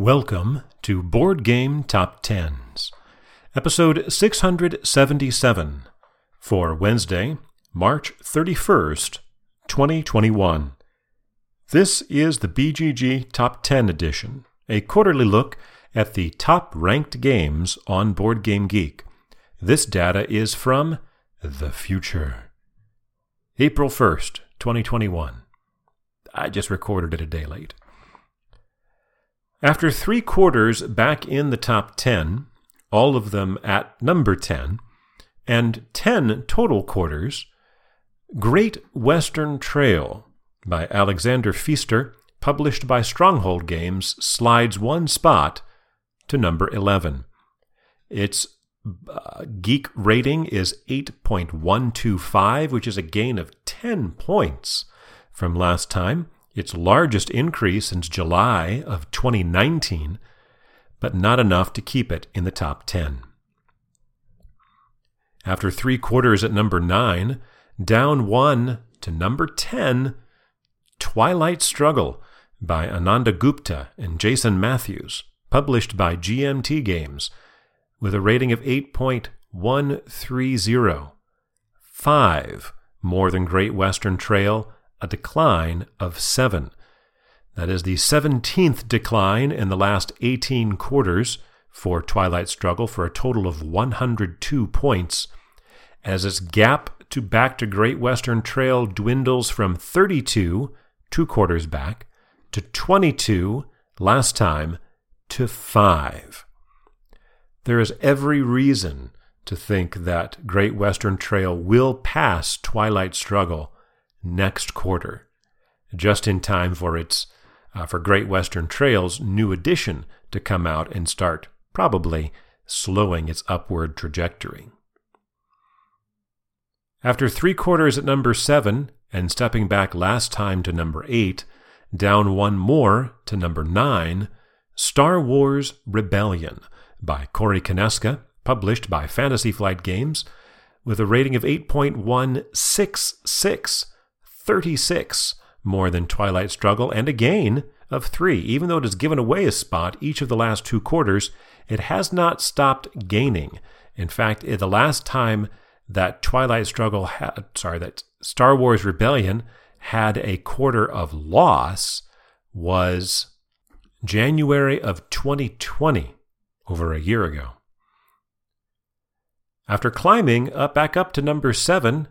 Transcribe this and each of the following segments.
Welcome to Board Game Top Tens, episode 677 for Wednesday, March 31st, 2021. This is the BGG Top 10 edition, a quarterly look at the top ranked games on Board Game Geek. This data is from the future. April 1st, 2021. I just recorded it a day late. After three quarters back in the top 10, all of them at number 10, and 10 total quarters, Great Western Trail by Alexander Pfister, published by Stronghold Games, slides one spot to number 11. Its uh, geek rating is 8.125, which is a gain of 10 points from last time its largest increase since July of 2019, but not enough to keep it in the top 10. After three quarters at number 9, down one to number 10, Twilight Struggle by Ananda Gupta and Jason Matthews, published by GMT Games, with a rating of 8.130. Five more than Great Western Trail a decline of 7. That is the 17th decline in the last 18 quarters for Twilight Struggle for a total of 102 points, as its gap to back to Great Western Trail dwindles from 32, two quarters back, to 22 last time, to 5. There is every reason to think that Great Western Trail will pass Twilight Struggle next quarter, just in time for its uh, for Great Western Trail's new edition to come out and start probably slowing its upward trajectory. After three quarters at number seven and stepping back last time to number eight, down one more to number nine, Star Wars Rebellion by Corey Konieczka, published by Fantasy Flight Games, with a rating of 8.166 36 more than Twilight Struggle, and a gain of 3. Even though it has given away a spot each of the last two quarters, it has not stopped gaining. In fact, eh, the last time that Twilight Struggle had, sorry, that Star Wars Rebellion had a quarter of loss was January of 2020, over a year ago. After climbing up back up to number 7,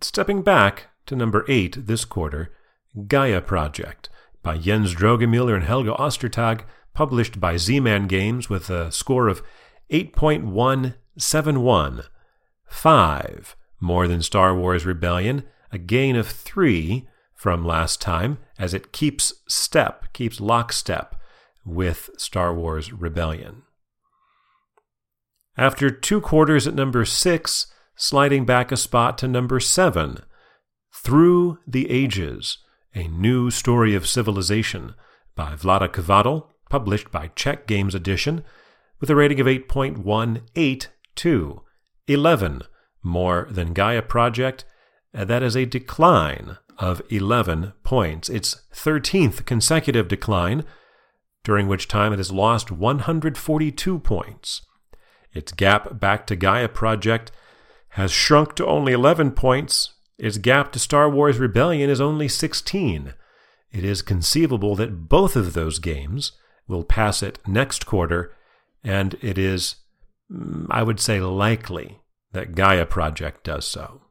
stepping back to number 8 this quarter, Gaia Project by Jens Drogemüller and Helge Ostertag, published by Z-Man Games with a score of 8.171. 5 more than Star Wars Rebellion, a gain of 3 from last time as it keeps step, keeps lockstep with Star Wars Rebellion. After two quarters at number 6, sliding back a spot to number 7, through the Ages, a new story of civilization by Vlaada Chvátil, published by Czech Games Edition, with a rating of 8.182, 11 more than Gaia Project. and That is a decline of 11 points. Its 13th consecutive decline, during which time it has lost 142 points. Its gap back to Gaia Project has shrunk to only 11 points its gap to Star Wars Rebellion is only 16. It is conceivable that both of those games will pass it next quarter, and it is, mm, I would say, likely that Gaia Project does so.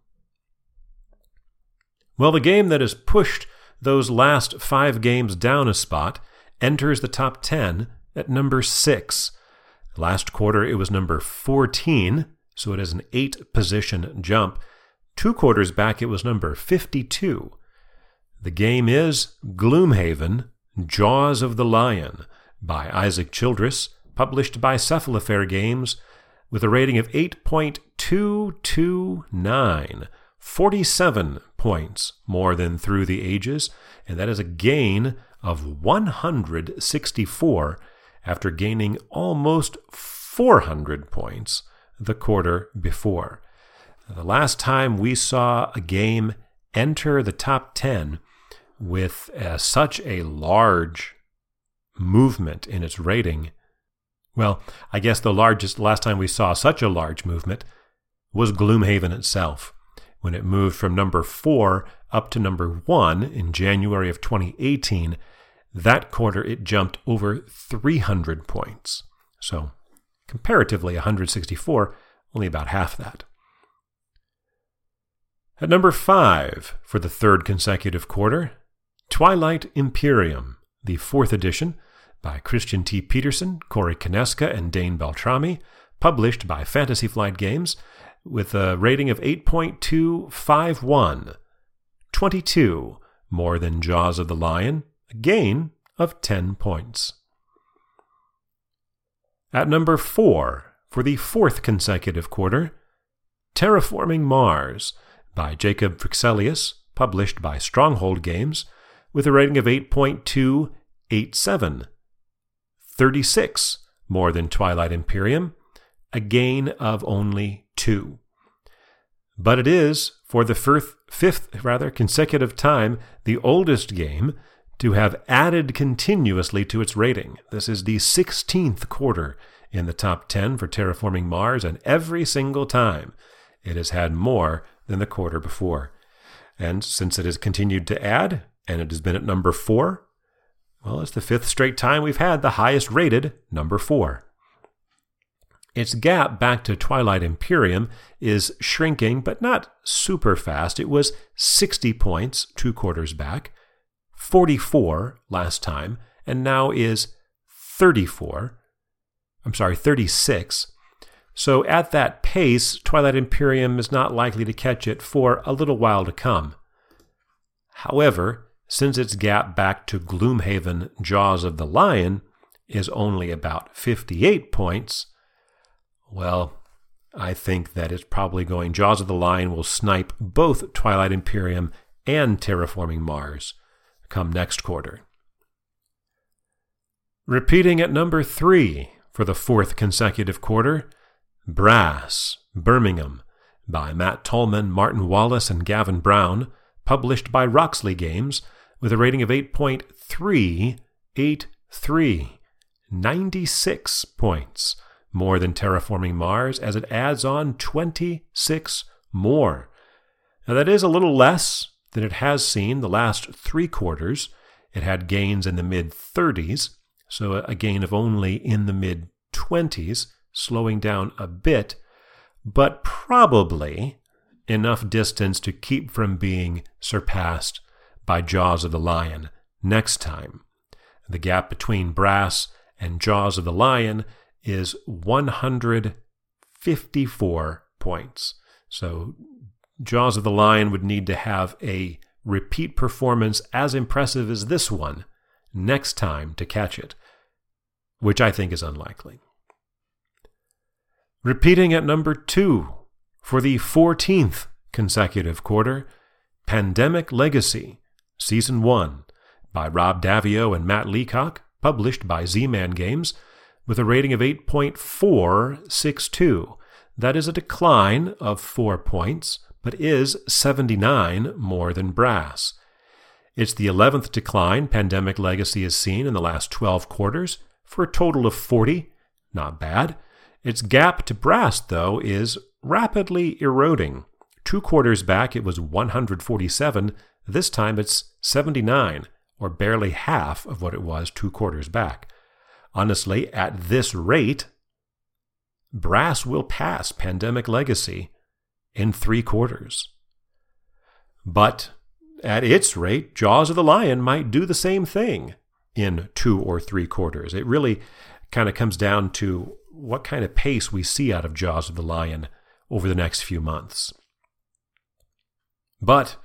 Well, the game that has pushed those last five games down a spot enters the top 10 at number 6. Last quarter, it was number 14, so it is an eight position jump. Two quarters back, it was number 52. The game is Gloomhaven Jaws of the Lion by Isaac Childress, published by Cephalofair Games, with a rating of 8.229, 47 points more than Through the Ages, and that is a gain of 164 after gaining almost 400 points the quarter before. The last time we saw a game enter the top 10 with uh, such a large movement in its rating. Well, I guess the largest, last time we saw such a large movement was Gloomhaven itself, when it moved from number four up to number one in January of 2018. That quarter, it jumped over 300 points. So, comparatively, 164, only about half that. At number five, for the third consecutive quarter, Twilight Imperium, the fourth edition, by Christian T. Petersen, Corey Konieczka, and Dane Beltrami, published by Fantasy Flight Games, with a rating of 8.251, 22 more than Jaws of the Lion, a gain of 10 points. At number 4, for the fourth consecutive quarter, Terraforming Mars by Jacob Fryxelius, published by Stronghold Games, with a rating of 8.287, 36 more than Twilight Imperium, a gain of only 2. But it is, for the fifth, fifth rather consecutive time, the oldest game to have added continuously to its rating. This is the 16th quarter in the top 10 for Terraforming Mars, and every single time it has had more than the quarter before. And since it has continued to add, and it has been at number 4, well, it's the fifth straight time we've had the highest rated number 4. Its gap back to Twilight Imperium is shrinking, but not super fast. It was 60 points two quarters back, 44 last time, and now is 34. I'm sorry, 36. So at that pace, Twilight Imperium is not likely to catch it for a little while to come. However, since its gap back to Gloomhaven Jaws of the Lion is only about 58 points, well, I think that it's probably going Jaws of the Lion will snipe both Twilight Imperium and Terraforming Mars come next quarter. Repeating at number three for the fourth consecutive quarter, Brass, Birmingham, by Matt Tolman, Martin Wallace, and Gavin Brown, published by Roxley Games, with a rating of 8.383, 96 points more than terraforming Mars as it adds on 26 more. Now, that is a little less than it has seen the last three quarters. It had gains in the mid 30s, so a gain of only in the mid 20s, slowing down a bit, but probably enough distance to keep from being surpassed by Jaws of the Lion next time. The gap between Brass and Jaws of the Lion is 154 points. So Jaws of the Lion would need to have a repeat performance as impressive as this one next time to catch it, which I think is unlikely. Repeating at number two for the 14th consecutive quarter, Pandemic Legacy, Season 1, by Rob Daviau and Matt Leacock, published by Z Man Games with a rating of 8.462. That is a decline of 4 points, but is 79 more than Brass. It's the 11th decline Pandemic Legacy has seen in the last 12 quarters, for a total of 40. Not bad. Its gap to Brass, though, is rapidly eroding. Two quarters back, it was 147. This time, it's 79, or barely half of what it was two quarters back. Honestly, at this rate, Brass will pass Pandemic Legacy in three quarters. But at its rate, Jaws of the Lion might do the same thing in two or three quarters. It really kind of comes down to what kind of pace we see out of Jaws of the Lion over the next few months. But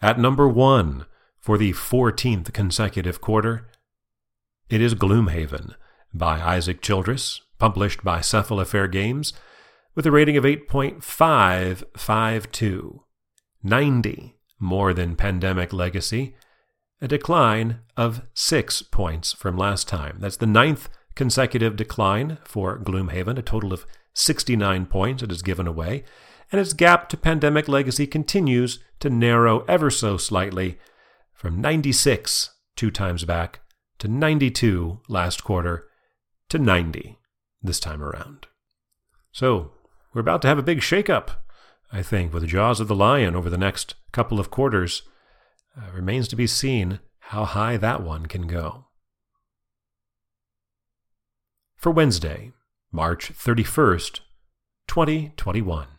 at number one for the 14th consecutive quarter, it is Gloomhaven by Isaac Childress, published by Cephalofair Games, with a rating of 8.552, 90 more than Pandemic Legacy, a decline of six points from last time. That's the ninth consecutive decline for Gloomhaven, a total of 69 points it has given away, and its gap to Pandemic Legacy continues to narrow ever so slightly from 96 two times back to 92 last quarter to 90 this time around. So, we're about to have a big shakeup, I think, with the jaws of the lion over the next couple of quarters. Uh, remains to be seen how high that one can go. For Wednesday, March 31st, 2021.